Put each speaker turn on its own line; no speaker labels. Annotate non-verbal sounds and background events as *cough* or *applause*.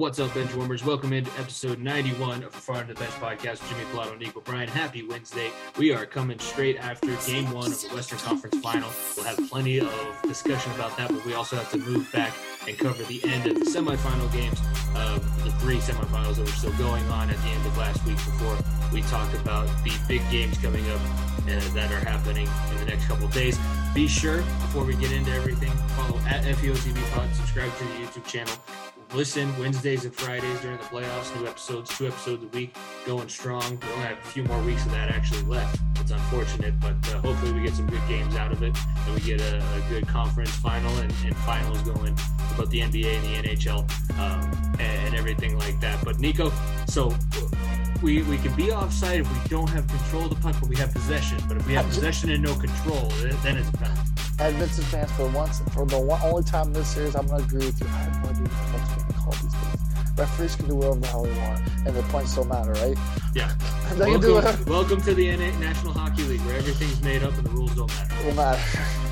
What's up, bench warmers? Welcome into episode 91 of the Far of the Bench podcast Jimmy Pilato and Nico Bryan. Happy Wednesday. We are coming straight after game one of the Western Conference final. We'll have plenty of discussion about that, but we also have to move back and cover the end of the semifinal games of the three semifinals that were still going on at the end of last week before we talk about the big games coming up uh, that are happening in the next couple days. Be sure, before we get into everything, follow at FEOTV Pod, subscribe to the YouTube channel, listen Wednesdays and Fridays during the playoffs, new episodes, two episodes a week, going strong. We only have a few more weeks of that actually left. It's unfortunate, but uh, hopefully we get some good games out of it and we get a, a good conference final and, and, finals going about the NBA and the NHL um, and, and everything like that. But Nico, so we, we can be offside if we don't have control of the puck, but we have possession. But if we have possession and no control, then it's a penalty.
Edmonton fans, for once, for the one, only time in this series, I'm going to agree with you. I have no idea what the fuck's call these days. Referees can do whatever the hell they want, and the points don't matter, right?
Yeah. *laughs* welcome,
can do whatever.
welcome to the National Hockey League, where everything's made up and the rules don't matter.
Will matter. *laughs*